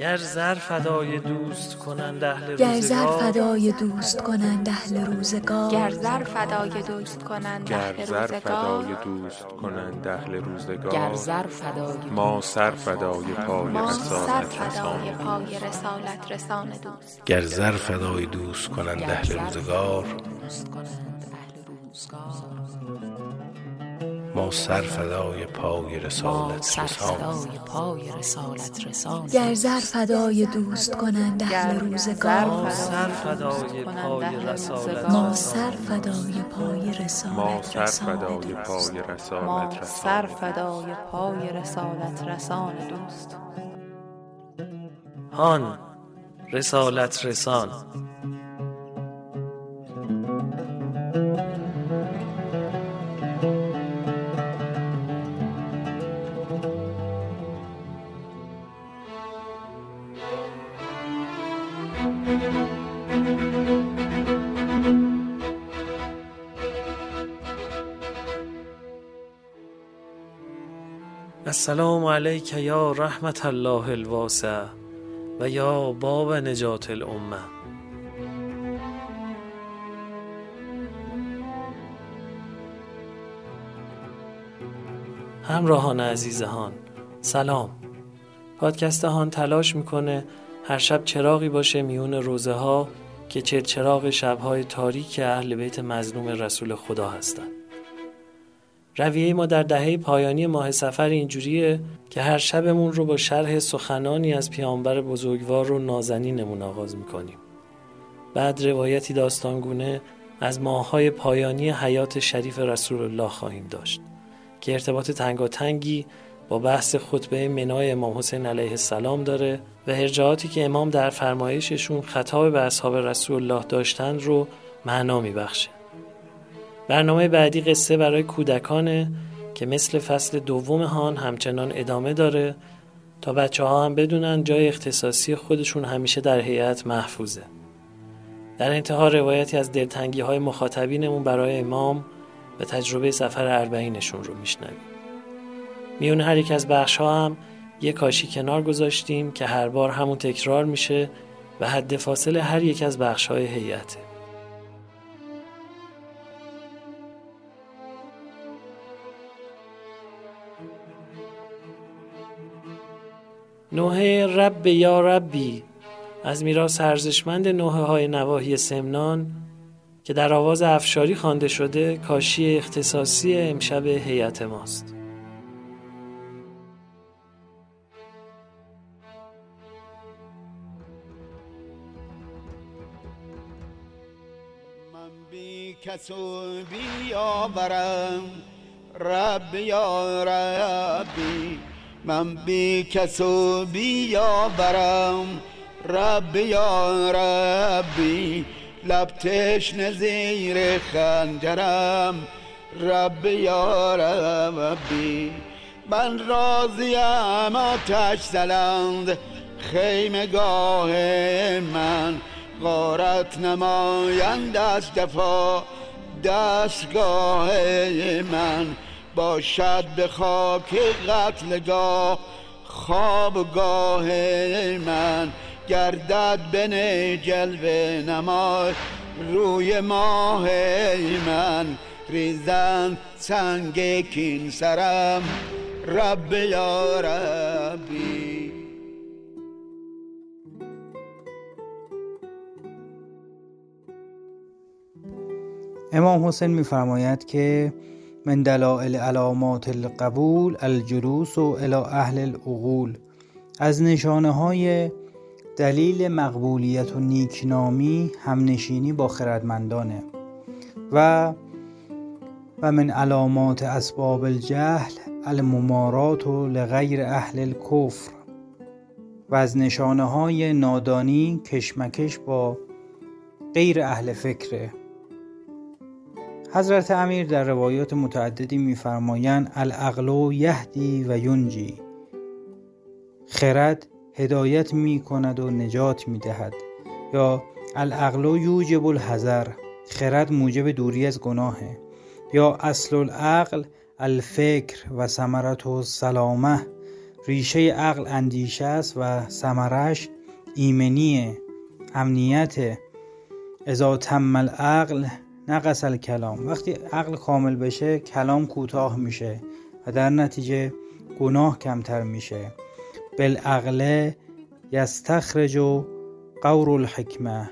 گر زر فدای دوست کنند اهل گر زر فدای دوست کنند اهل روزگار. گر زر فدای دوست کنند گر اهل زر روزگار. فدای دوست کنند اهل روزگار. گر زر فدای ما سر فدای پای رسالت رسان پای رسالت رسان دوست. گر زر فدای دوست کنند گر اهل روزگار دوست کنند اهل روزگار. ما سر فدای پای ما رسالت سر رسان فدای پای رسالت رسان گر زر فدای دوست کنند اهل روزگار. ما سر فدای پای رسالت ما رسان. سر فدای پای ما رسالت سر رسان فدای. پای ما رسالت سر فدای پای رسالت رسان دوست. هان رسالت رسان. السلام علیک یا رحمت الله الواسع و یا باب نجات الامه همراهان عزیز هان سلام پادکست هان تلاش می‌کنه هر شب چراغی باشه میون روزه ها که چراغ شبهای تاریک اهل بیت مظلوم رسول خدا هستند رویه ما در دهه پایانی ماه سفر اینجوریه که هر شبمون رو با شرح سخنانی از پیامبر بزرگوار رو نازنینمون آغاز می‌کنیم. بعد روایتی داستانگونه از ماههای پایانی حیات شریف رسول الله خواهیم داشت که ارتباط تنگاتنگی با بحث خطبه منای امام حسین علیه السلام داره و ارجاعاتی که امام در فرمایششون خطاب به اصحاب رسول الله داشتند رو معنا میبخشه. برنامه بعدی قصه برای کودکانه که مثل فصل دوم هان همچنان ادامه داره تا بچه ها هم بدونن جای اختصاصی خودشون همیشه در هیئت محفوظه. در انتها روایتی از دلتنگی های مخاطبینمون برای امام و تجربه سفر اربعینشون رو میشنویم. میون هر یک از بخش ها هم یه کاشی کنار گذاشتیم که هر بار همون تکرار میشه و حد فاصله هر یک از بخش های هیئته. نوحه رب یا ربی. از میراث ارزشمند نوحه های نواحی سمنان که در آواز افشاری خوانده شده کاشی اختصاصی امشب هیئت ماست. من بی کس و بی یاورم رب یا ربی. من بی کس و بی یاورم. رب یا ربی لب تشنه زیر خنجرم. رب یا ربی من راضیم آتش زلند. خیمگاه من غارت نمایند از دفا دستگاه من باشد به خاک قتلگاه خوابگاه من گردد بن جلوه نمای. روی ماه من ریزن سنگ کین سرم. رب یا ربی. امام حسین میفرماید که من دلائل علامات القبول الجلوس و الى اهل العقول. از نشانه های دلیل مقبولیت و نیکنامی همنشینی با خردمندانه. و و من علامات اسباب الجهل الممارات و لغیر اهل الکفر. و از نشانه های نادانی کشمکش با غیر اهل فکره. حضرت امیر در روایات متعددی میفرمایند العقل یهدی و ینجی. خرد هدایت می کند و نجات می دهد یا العقل یوجب الحذر خرد موجب دوری از گناهه. یا اصل العقل الفکر و ثمرت و سلامه ریشه عقل اندیشه است و ثمرش ایمنی امنیت اذا تم العقل نقص الکلام وقتی عقل کامل بشه کلام کوتاه میشه و در نتیجه گناه کمتر میشه. بالعقل یستخرج قور الحکمه.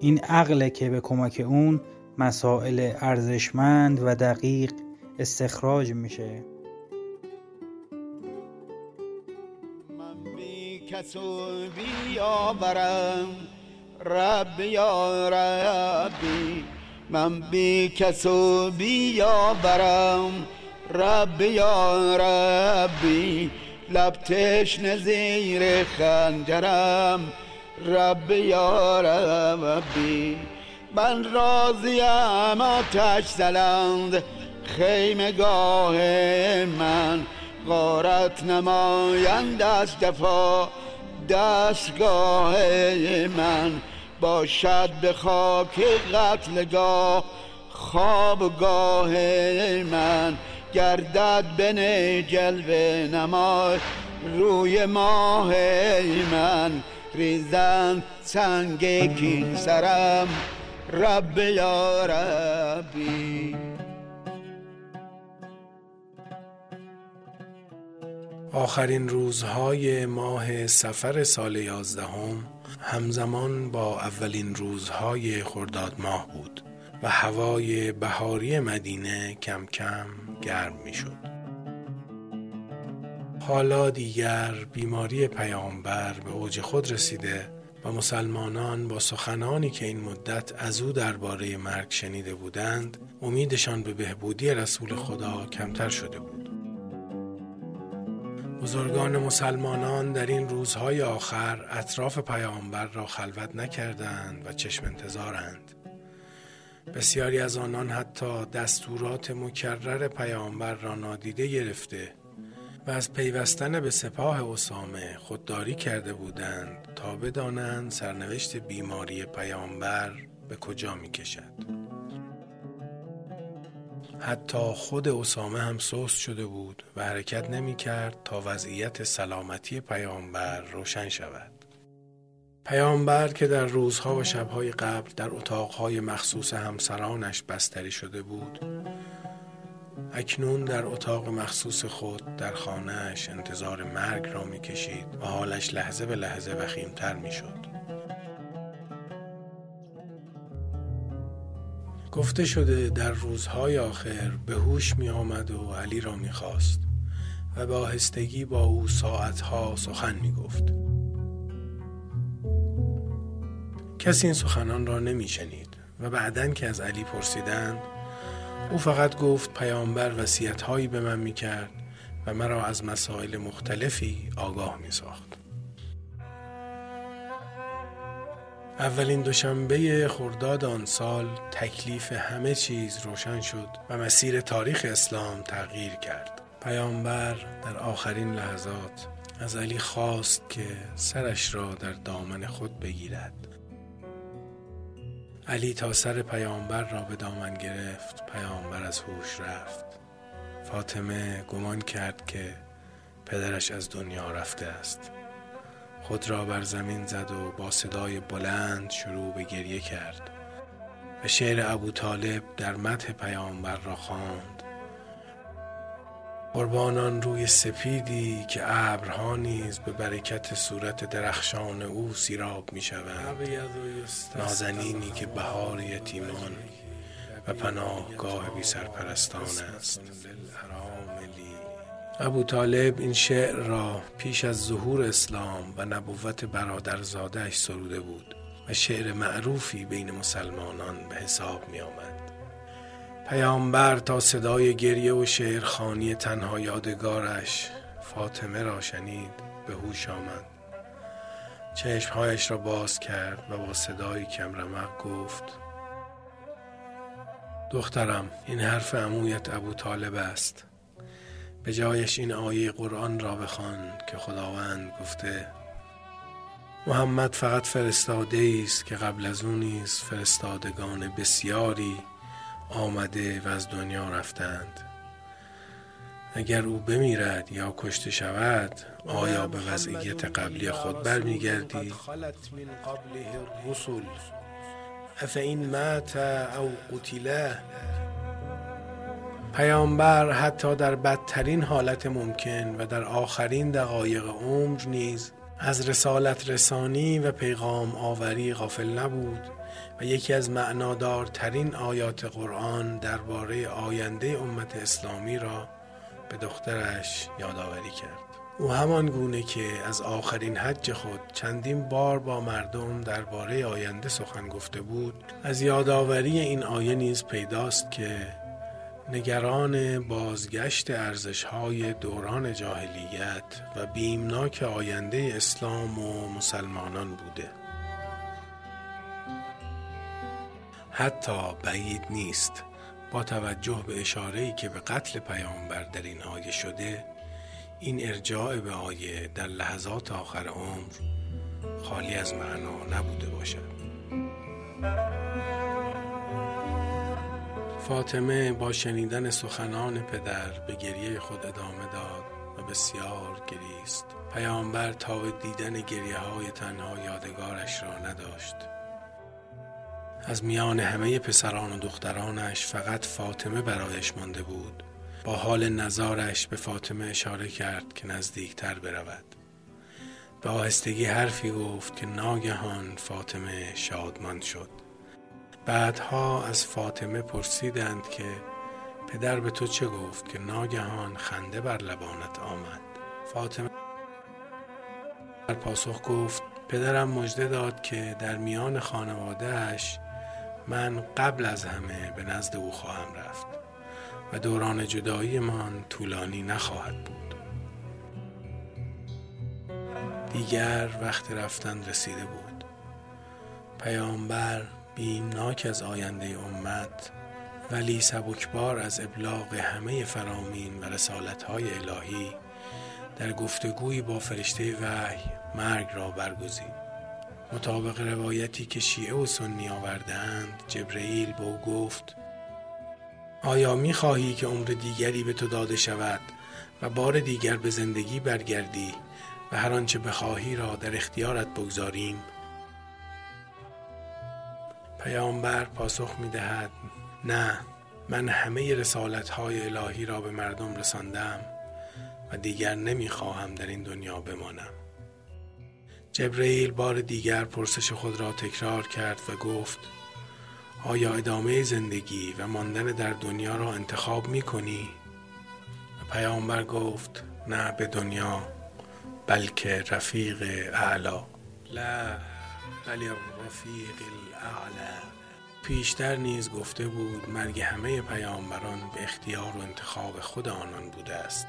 این عقله که به کمک اون مسائل ارزشمند و دقیق استخراج میشه. من بی کس و بی آورم رب یا ربی. من بی کس و بی آورم رب یا ربی لب تشنه زیر خنجرم. رب یا ربی من راضیم آتش زلند. خیمگاه من غارت نمایند از جفا. دستگاه من باشد به خاک قتلگاه خوابگاه من گردد به جلوه نمای. روی ماه من ریزن سنگ کین سرم. رب یا ربی. آخرین روزهای ماه سفر سال یازدهم. همزمان با اولین روزهای خرداد ماه بود و هوای بهاری مدینه کم کم گرم می شد. حالا دیگر بیماری پیامبر به اوج خود رسیده و مسلمانان با سخنانی که این مدت از او درباره مرگ شنیده بودند امیدشان به بهبودی رسول خدا کمتر شده بود بزرگان مسلمانان در این روزهای آخر اطراف پیامبر را خلوت نکردند و چشم انتظارند بسیاری از آنان حتی دستورات مکرر پیامبر را نادیده گرفته و از پیوستن به سپاه اسامه خودداری کرده بودند تا بدانند سرنوشت بیماری پیامبر به کجا می کشد. حتی خود اسامه هم سست شده بود و حرکت نمی کرد تا وضعیت سلامتی پیامبر روشن شود. پیامبر که در روزها و شبهای قبل در اتاقهای مخصوص همسرانش بستری شده بود اکنون در اتاق مخصوص خود در خانهش انتظار مرگ را می کشید و حالش لحظه به لحظه وخیمتر می گفته شده در روزهای آخر به هوش می آمد و علی را می خواست و با هستگی با او ساعتها سخن می گفت. کسی این سخنان را نمی شنید و بعدن که از علی پرسیدند او فقط گفت پیامبر وسیعت هایی به من می کرد و مرا از مسائل مختلفی آگاه می ساخت. اولین دوشنبه خرداد آن سال تکلیف همه چیز روشن شد و مسیر تاریخ اسلام تغییر کرد. پیامبر در آخرین لحظات از علی خواست که سرش را در دامن خود بگیرد. علی تا سر پیامبر را به دامن گرفت پیامبر از هوش رفت. فاطمه گمان کرد که پدرش از دنیا رفته است. خود را بر زمین زد و با صدای بلند شروع به گریه کرد. و شعر ابو طالب در مدح پیامبر را خواند. قربانان روی سپیدی که ابرها نیز به برکت صورت درخشان او سیراب می شوند. نازنینی که بهار یتیمان و پناهگاه بی سرپرستان است. ابو طالب این شعر را پیش از ظهور اسلام و نبوت برادرزادهش سروده بود و شعر معروفی بین مسلمانان به حساب می آمد. پیامبر تا صدای گریه و شعرخانی تنها یادگارش فاطمه را شنید به هوش آمد چشمهایش را باز کرد و با صدای کمرمق گفت دخترم این حرف عمویت ابو طالب است به جایش این آیه قرآن را بخوان که خداوند گفته محمد فقط فرستاده است که قبل از او نیز فرستادگان بسیاری آمده و از دنیا رفتند اگر او بمیرد یا کشته شود آیا به وضعیت قبلی خود برمیگردی؟ افین مات او قتله پیامبر حتی در بدترین حالت ممکن و در آخرین دقایق عمر نیز از رسالت رسانی و پیغام آوری غافل نبود و یکی از معنادارترین آیات قرآن درباره آینده امت اسلامی را به دخترش یادآوری کرد. او همان گونه که از آخرین حج خود چندین بار با مردم درباره آینده سخن گفته بود از یادآوری این آیه نیز پیداست که نگران بازگشت ارزشهای دوران جاهلیت و بیمناک آینده اسلام و مسلمانان بوده. حتی بعید نیست. با توجه به اشاره‌ای که به قتل پیامبر در این آیه شده این ارجاع به آیه در لحظات آخر عمر خالی از معنا نبوده باشد. فاطمه با شنیدن سخنان پدر به گریه خود ادامه داد و بسیار گریست. پیامبر تا به دیدن گریه های تنها یادگارش را نداشت. از میان همه پسران و دخترانش فقط فاطمه برایش مانده بود. با حال نظارش به فاطمه اشاره کرد که نزدیکتر برود. به آهستگی حرفی گفت که ناگهان فاطمه شادمان شد. بعدها از فاطمه پرسیدند که پدر به تو چه گفت که ناگهان خنده بر لبانت آمد. فاطمه در پاسخ گفت پدرم مژده داد که در میان خانوادهش من قبل از همه به نزد او خواهم رفت و دوران جداییمان طولانی نخواهد بود. دیگر وقت رفتن رسیده بود. پیامبر بیمناک از آینده امت ولی سبکبار از ابلاغ همه فرامین و رسالتهای الهی در گفتگوی با فرشته وحی مرگ را برگزید مطابق روایتی که شیعه و سنی آوردهاند جبرئیل به او گفت آیا می خواهی که عمر دیگری به تو داده شود و بار دیگر به زندگی برگردی و هر آنچه بخواهی را در اختیارت بگذاریم؟ پیامبر پاسخ می دهد نه من همه رسالت های الهی را به مردم رساندم و دیگر نمی خواهم در این دنیا بمانم. جبرئیل بار دیگر پرسش خود را تکرار کرد و گفت آیا ادامه زندگی و ماندن در دنیا را انتخاب می کنی؟ و پیامبر گفت نه به دنیا بلکه رفیق اعلا لا ولی رفیق الاعلا. پیشتر نیز گفته بود مرگ همه پیامبران به اختیار و انتخاب خود آنان بوده است.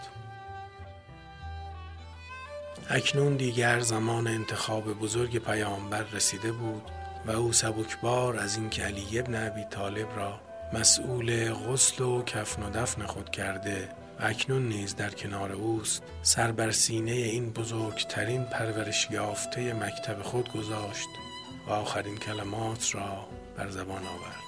اکنون دیگر زمان انتخاب بزرگ پیامبر رسیده بود و او سبکبار از این علی ابن ابی طالب را مسئول غسل و کفن و دفن خود کرده و اکنون نیز در کنار اوست سر بر سینه این بزرگترین پرورش یافته مکتب خود گذاشت و آخرین کلمات را بر زبان آورد.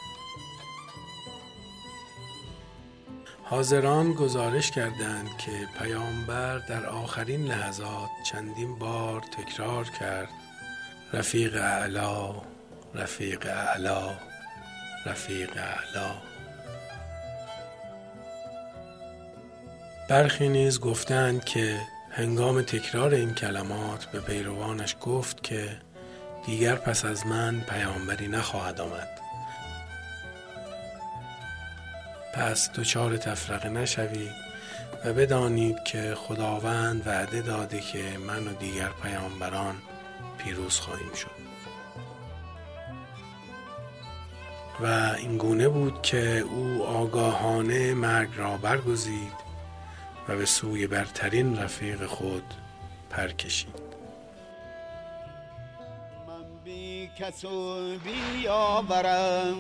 حاضران گزارش کردند که پیامبر در آخرین لحظات چندین بار تکرار کرد رفیق اعلا رفیق اعلا رفیق اعلا برخی نیز گفتند که هنگام تکرار این کلمات به پیروانش گفت که دیگر پس از من پیامبری نخواهد آمد. پس دچار تفرقه نشوید و بدانید که خداوند وعده داده که من و دیگر پیامبران پیروز خواهیم شد. و این گونه بود که او آگاهانه مرگ را برگزید و به سوی برترین رفیق خود پر کشید. من بی کس و بی یاورم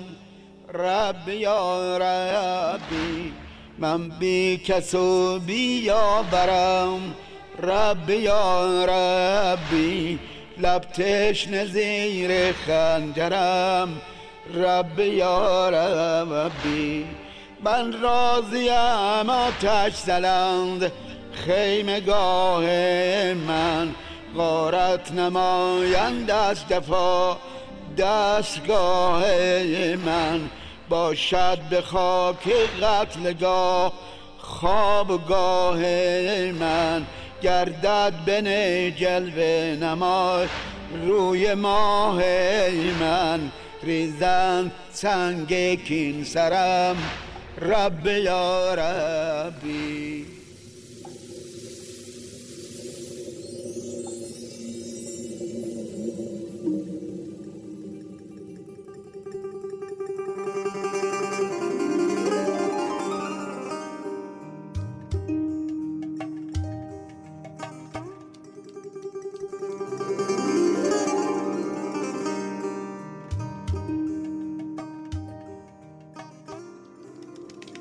رب یا ربی. من بی کس و بی یاورم رب یا ربی. لب تشنه زیر خنجرم رب یا ربی. من راضیم آتش زلند خیمگاه من غارت نمایند از دفاع. دستگاه من باشد به خاک قتلگاه. خوابگاه من گردد بن جلوه نمای. روی ماه من ریزن سنگ کین سرم. رب یا ربی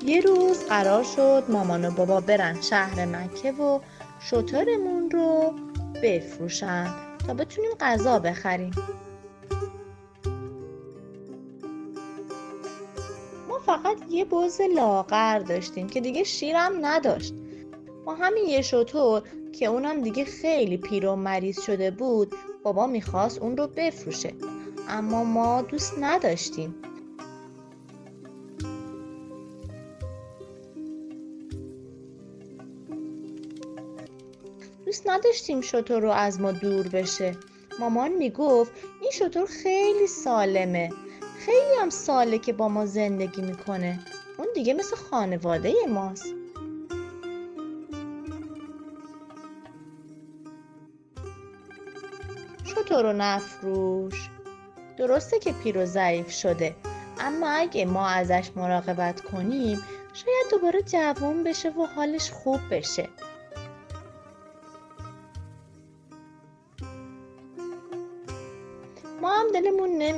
یه روز قرار شد مامان و بابا برن شهر مکه و شطورمون رو بفروشن تا بتونیم غذا بخریم. ما فقط یه بز لاغر داشتیم که دیگه شیرم نداشت. ما همین یه شطور که اونم دیگه خیلی پیر و مریض شده بود بابا می‌خواست اون رو بفروشه. اما ما دوست نداشتیم. نداشتیم شطور رو از ما دور بشه. مامان می‌گفت این شطور خیلی سالمه. خیلی هم ساله که با ما زندگی می‌کنه. اون دیگه مثل خانواده ماست. شطور رو نفروش. درسته که پیر و ضعیف شده. اما اگه ما ازش مراقبت کنیم شاید دوباره جوان بشه و حالش خوب بشه.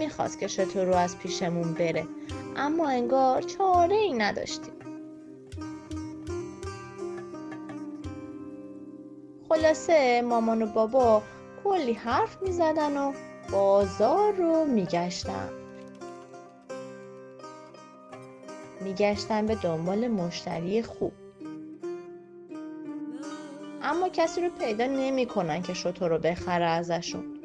دلمون نمی‌خواست که شطور رو از پیشمون بره. اما انگار چاره ای نداشتیم. خلاصه مامان و بابا کلی حرف می‌زدن و بازار رو میگشتن. میگشتن به دنبال مشتری خوب. اما کسی رو پیدا نمی‌کنن که شطور رو بخره ازشون.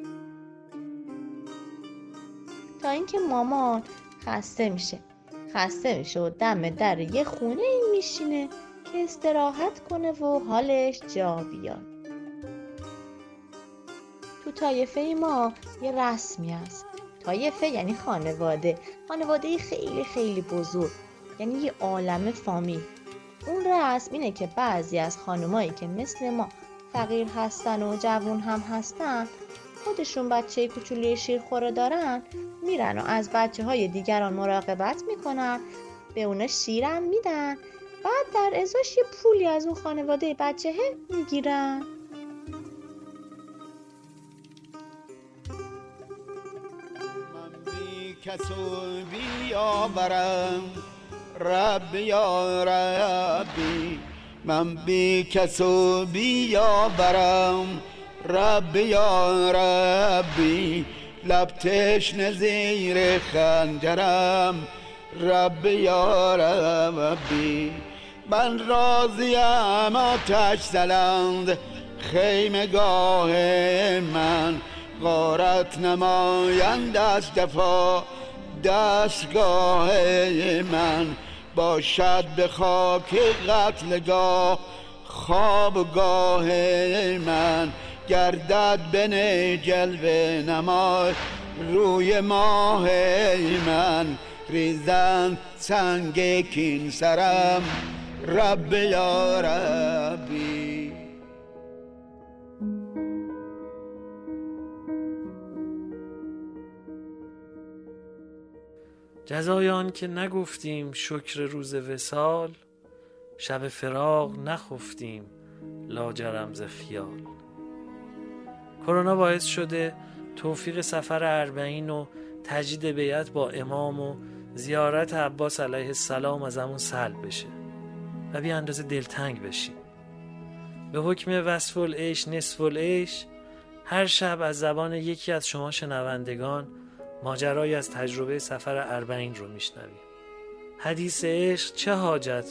اینکه مامان خسته میشه. خسته میشه و دم در یه خونه این میشینه که استراحت کنه و حالش جا بیاد. تو طایفه ما یه رسمی هست. طایفه یعنی خانواده. خانواده خیلی خیلی بزرگ. یعنی یه عالم فامیل. اون رسم اینه که بعضی از خانمایی که مثل ما فقیر هستن و جوون هم هستن خودشون بچه کوچولی شیرخوره دارن میرن و از بچه های دیگران مراقبت می‌کنن به اونا شیرم میدن. بعد در ازاش یه پولی از اون خانواده بچه می‌گیرن. کس و بیاورم رب یا ربی. من بی کس و بیاورم رب یا ربی لب تشنه زیر خنجرم. رب یا ربی من راضیم آتش زلند. خیمگاه من غارت نمایند از دفاع. دستگاه من باشد به خاک قتلگاه خوابگاه من گردد بن جلوه نمای. روی ماه من ریزن سنگ کین سرم. رب یا ربی. جزای آن که نگفتیم شکر روز وسال شب فراق نخفتیم لاجرم ز خیال. کرونا باعث شده توفیق سفر اربعین و تجدید بیعت با امام و زیارت عباس علیه السلام از همون سلب بشه و بی اندازه دلتنگ بشیم به حکم وصف العیش نصف العیش هر شب از زبان یکی از شما شنوندگان ماجرایی از تجربه سفر اربعین رو میشنویم حدیث عشق چه حاجت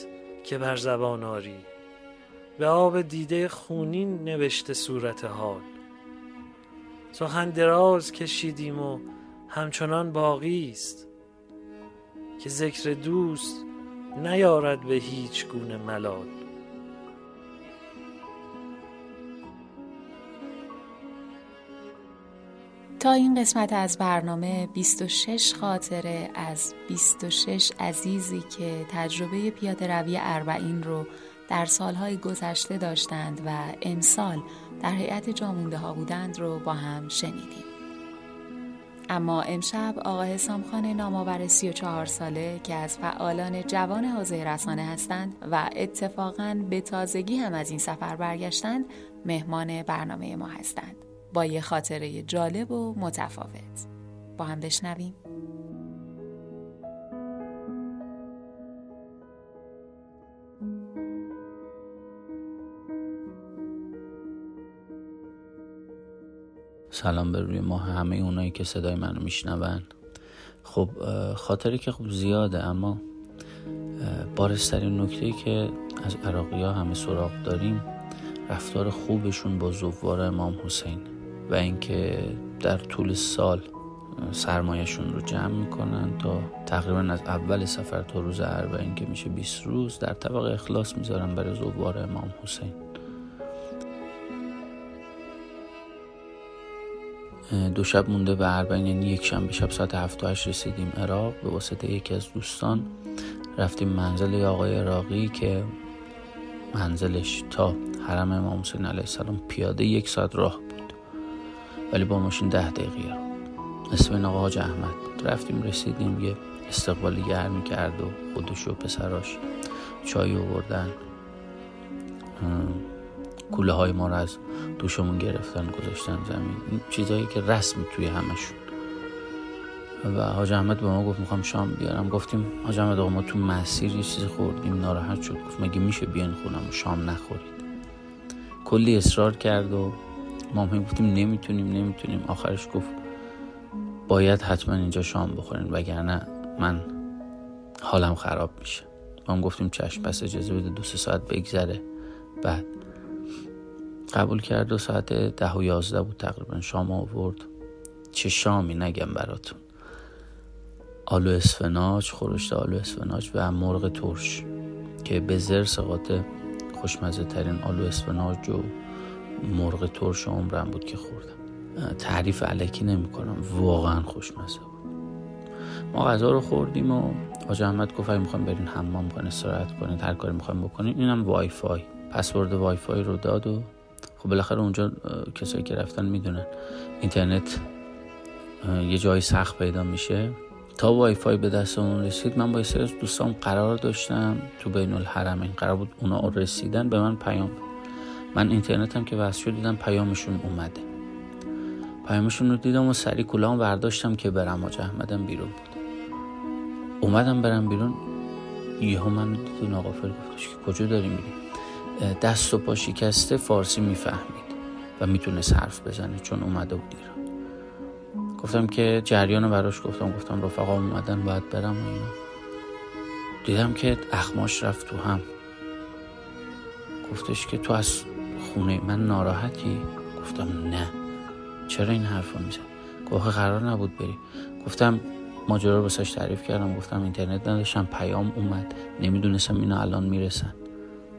که بر زبان آری؟ به آب دیده خونین نوشته صورت حال. سخن دراز کشیدیم و همچنان باقی است. که ذکر دوست نیارد به هیچ گونه ملال. تا این قسمت از برنامه 26 خاطره از 26 عزیزی که تجربه پیاده روی اربعین رو در سالهای گذشته داشتند و امسال در هیئت جامونده ها بودند رو با هم شنیدیم. اما امشب آقا حسام خان نامآور 34 ساله که از فعالان جوان حوزه رسانه هستند و اتفاقا به تازگی هم از این سفر برگشتند مهمان برنامه ما هستند. با یه خاطره جالب و متفاوت با هم بشنویم سلام به روی ما همه اونایی که صدای منو میشنون. خب خاطری که خب زیاده اما بارسترین نکته که از عراقی ها همه سراغ داریم رفتار خوبشون با زوار امام حسین و اینکه در طول سال سرمایهشون رو جمع می‌کنن تا تقریبا از اول سفر تا روز اربعین که میشه 20 روز در طبق اخلاص می‌ذارن برای زوار امام حسین. دو شب مونده به اربعین یعنی یک شنبه شب ساعت هفت هشت رسیدیم عراق. به واسطه یکی از دوستان رفتیم منزل آقای عراقی که منزلش تا حرم امام حسین علیه السلام پیاده یک ساعت راه بود. ولی با ماشین ده دقیقه اسم آقا حاج احمد. رفتیم رسیدیم یه استقبالی گرمی کرد و خودش و پسراش چای آوردن. کوله های ما رو از دوشمون گرفتن گذاشتن زمین. این چیزهایی که رسم توی همشون و حاج احمد به ما گفت می‌خوام شام بیارم. گفتیم حاج احمد آقا ما تو مسیر یه چیزی خوردیم ناراحت شد. گفت مگه میشه بیان خونم شام نخورید. کلی اصرار کرد و ما هم گفتیم نمی‌تونیم نمی‌تونیم. آخرش گفت باید حتما اینجا شام بخورین وگرنه من حالم خراب میشه. ما هم گفتیم چشم پس اجازه بده دو سه ساعت بگذره. بعد قبول کرد و ساعت ده و یازده بود تقریبا. شام آورد. چه شامی نگم براتون. آلو اسفناج خورشت آلو اسفناج و مرغ ترش که به ضرس قاطع خوشمزه ترین آلو اسفناج و مرغ ترش عمرم بود که خوردم. تعریف الکی نمی کنم. واقعا خوشمزه بود. ما غذا رو خوردیم و حاج احمد گفت اگه می‌خوایم برین حمام کنین استراحت کنین هر کاری می‌خوایم بکنین اینم Wi-Fi. password Wi-Fi رو داد و خب بالاخره اونجا کسایی که رفتن می‌دونن. اینترنت یه جایی سخت پیدا میشه. تا وای فای به دست اون رسید من با سری دوستان قرار داشتم تو بین الحرمین قرار بود اونا رسیدن به من پیام. من اینترنتم که وصل شد دیدم پیامشون اومده. پیامشون رو دیدم و سری کلام برداشتم که برم آج احمدم بیرون بود. اومدم برم بیرون. یهو من دید ناقافل گفتش که کجا داری میری؟ دست و پا شکسته فارسی می‌فهمید و می‌تونست حرف بزنه چون اومده بود ایران. گفتم که جریان براش گفتم گفتم رفقا اومدن باید برم و اینا. دیدم که اخماش رفت تو هم. گفتش که تو از خونه من ناراحتی؟ گفتم نه. چرا این حرف رو میزن گفت قرار نبود بری. گفتم ماجرا رو بساش تعریف کردم گفتم اینترنت نداشتم پیام اومد. نمی‌دونستم اینا الان می‌رسن.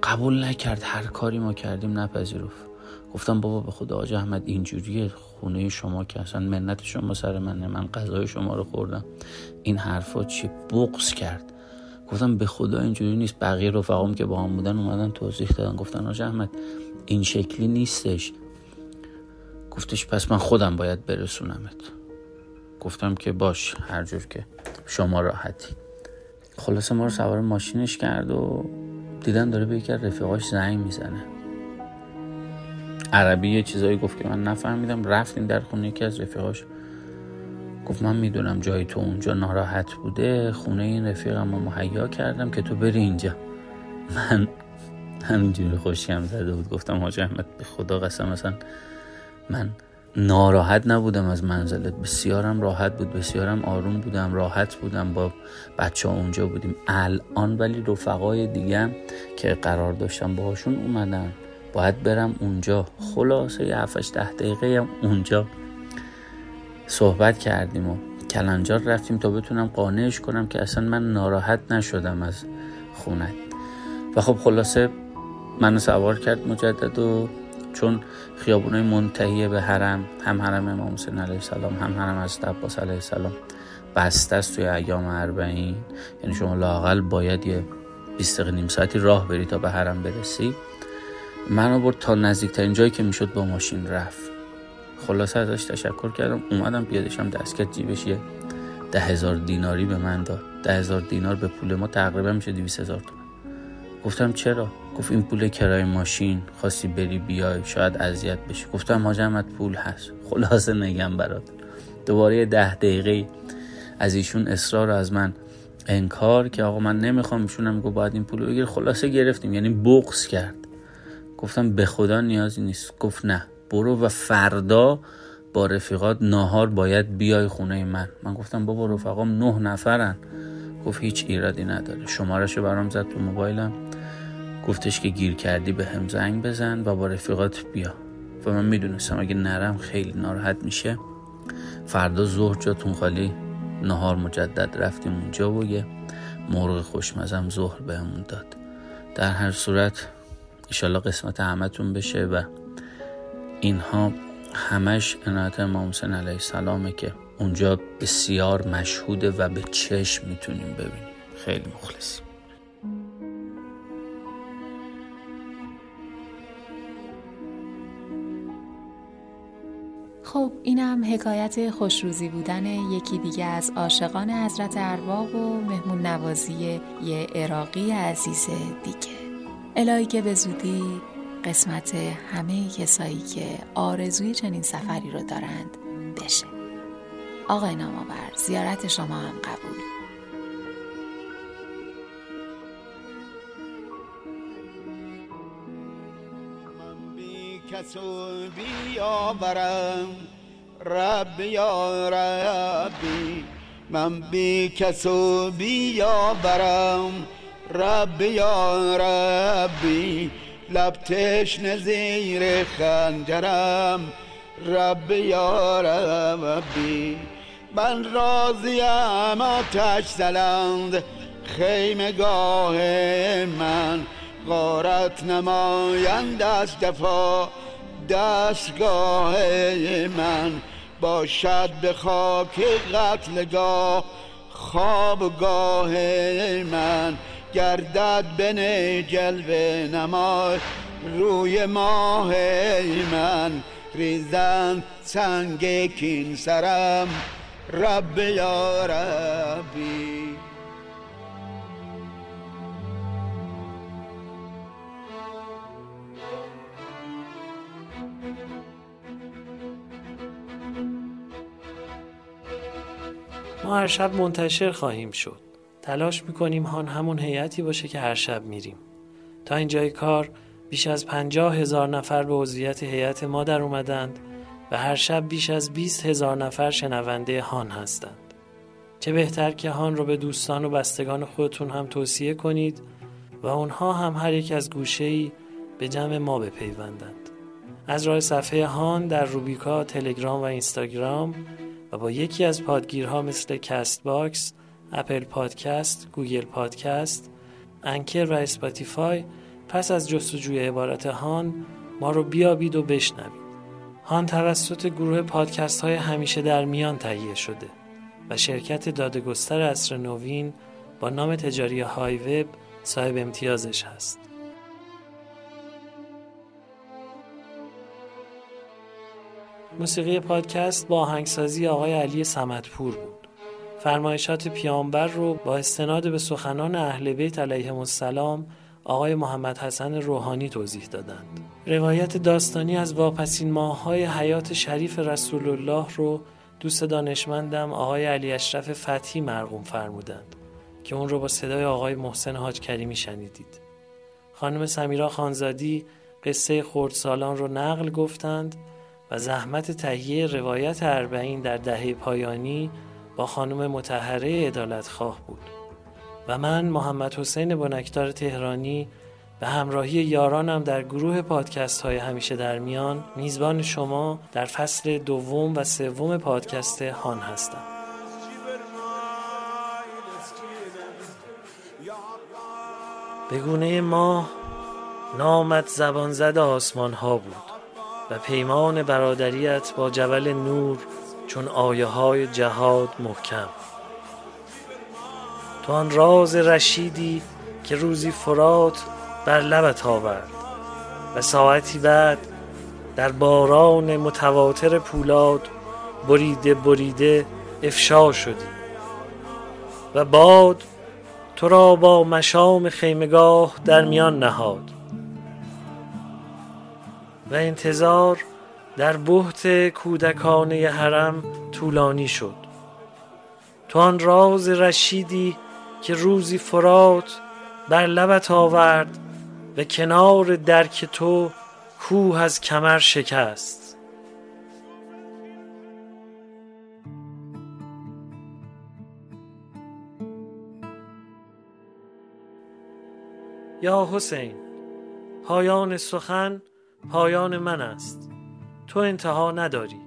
قبول نکرد هر کاری ما کردیم نپذیرفت. گفتم بابا به خدا آج احمد اینجوریه. خونه شما که اصلا منت شما سر منه. من غذای شما رو خوردم. این حرفا چی بغض کرد؟ گفتم به خدا اینجوری نیست. بقیه رفقام که با هم بودن اومدن توضیح دادن. گفتن آج احمد این شکلی نیستش. گفتش پس من خودم باید برسونمت. گفتم که باش هر جور که شما راحتی. خلاصه ما رو سوار ماشینش کرد و دیدن داره به یکی رفیقاش زنگ می‌زنه. عربی یه چیزایی گفت که من نفهمیدم. رفتیم در خونه یکی از رفیقاش. گفت من می‌دونم جای تو اونجا ناراحت بوده. خونه این رفیقم رو مهیا کردم که تو بری اینجا. من همینجوری خوشیم زده بود. گفتم حاج احمد به خدا قسم مثلا من ناراحت نبودم از منزلت بسیارم راحت بود بسیارم آروم بودم راحت بودم با بچه ها اونجا بودیم. الان ولی رفقای دیگم که قرار داشتم باهاشون اومدن. باید برم اونجا. خلاصه یه هفتش ده دقیقه هم اونجا صحبت کردیم و کلنجار رفتیم تا بتونم قانعش کنم که اصلا من ناراحت نشدم از خونت و خب خلاصه منو سوار کرد مجدد و چون خیابونای منتهی به حرم هم حرم امام حسین علیه السلام هم حرم از عباس علیه السلام بسته است توی ایام اربعین. یعنی شما لاقل باید یه 20 دقیقه نیم ساعتی راه بری تا به حرم برسی. منو برد تا نزدیکترین جایی که می‌شد با ماشین رفت. خلاصه ازش تشکر کردم. اومدم پیادشم دست کرد جیبش یه ده هزار دیناری به من داد. ده هزار دینار به پول ما تقریبا میشه دیویس هزار تومن گفتم چرا؟ گفت این پول کرای ماشین خواستی بری بیای شاید اذیت بشی. گفتم ماجمت پول هست. خلاصه نگم برات. دوباره ده دقیقه از ایشون اصرار از من انکار که آقا من نمی‌خوام ایشونم گفت باید این پول بگیر خلاصه گرفتیم. یعنی بغض کرد. گفتم به خدا نیازی نیست. گفت نه. برو و فردا با رفیقات ناهار باید بیای خونه من. من گفتم بابا رفقام نه نفرن. گفت هیچ ایرادی نداره. شمارشو برام زد تو موبایلم. گفتش که گیر کردی به هم زنگ بزن و با رفیقات بیا. و من می‌دونستم اگه نرم خیلی ناراحت میشه فردا ظهر جاتون خالی نهار مجدد رفتیم اونجا و یه مرغ خوشمزم ظهر بهمون داد. در هر صورت ایشالله قسمت همتون بشه و اینها همش عنایت امام حسین علیه السلامه که اونجا بسیار مشهوده و به چشم می‌تونیم ببینیم. خیلی مخلصیم. خب اینم حکایت خوشروزی بودن یکی دیگه از عاشقان حضرت ارباب و مهمون نوازی یه عراقی عزیز دیگه. الهی که به زودی قسمت همه کسایی که آرزوی چنین سفری رو دارند بشه. آقای نامآور زیارت شما هم قبول. کسو بیاورم. رب یا ربی من بی کسو بیاورم. رب یا ربی لب تشنه زیر خنجرم. رب یا ربی من راضیم آتش زلند. خیمگاه من غارت نمایند از جفا. دستگاه من باشد به خاک قتلگاه خوابگاه من گردد به جلوه نمای. روی ماه من ریزن سنگ کین سرم. رب یا ربی. ما هر شب منتشر خواهیم شد. تلاش می‌کنیم هان همون هیئتی باشه که هر شب میریم. تا اینجای کار بیش از پنجاه هزار نفر به عضویت هیئت ما در اومدند و هر شب بیش از 20 هزار نفر شنونده هان هستند. چه بهتر که هان رو به دوستان و بستگان خودتون هم توصیه کنید و اونها هم هر یک از گوشه‌ای به جمع ما بپیوندند. از راه صفحه هان در روبیکا، تلگرام و اینستاگرام با یکی از پادگیرها مثل Castbox، Apple Podcast، Google Podcast، Anchor و Spotify پس از جستجوی عبارت هان ما رو بیابید و بشنوید. هان توسط گروه پادکست های همیشه در میان تهیه شده و شرکت دادگستر عصر نوین با نام تجاری HiWEB صاحب امتیازش هست. موسیقی پادکست با آهنگسازی آقای علی سمتپور بود. فرمایشات پیامبر رو با استناد به سخنان اهل بیت علیهم السلام آقای محمد حسن روحانی توضیح دادند. روایت داستانی از واپسین ماههای حیات شریف رسول الله رو دوست دانشمندم آقای علی اشرف فتحی مرقوم فرمودند که اون رو با صدای آقای محسن حاج کریمی شنیدید. خانم سمیرا خانزادی قصه خردسالان رو نقل گفتند و زحمت تهیه روایت اربعین در دهه پایانی با خانم متحره عدالت خواه بود. و من محمد حسین بنکدار تهرانی به همراهی یارانم در گروه پادکست های همیشه در میان میزبان شما در فصل دوم و سوم پادکست هان هستم. به گونه ما نامت زبان زد آسمان ها بود. و پیمان برادریت با جبل نور چون آیه های جهاد محکم. تو آن راز رشیدی که روزی فرات بر لبت آورد و ساعتی بعد در باران متواتر پولاد بریده بریده افشا شدی و باد تو را با مشام خیمگاه در میان نهاد. و انتظار در بحت کودکانه حرم طولانی شد. تو آن راز رشیدی که روزی فرات بر لبت آورد و کنار درک تو کوه از کمر شکست. یا حسین پایان سخن پایان من است. تو انتها نداری.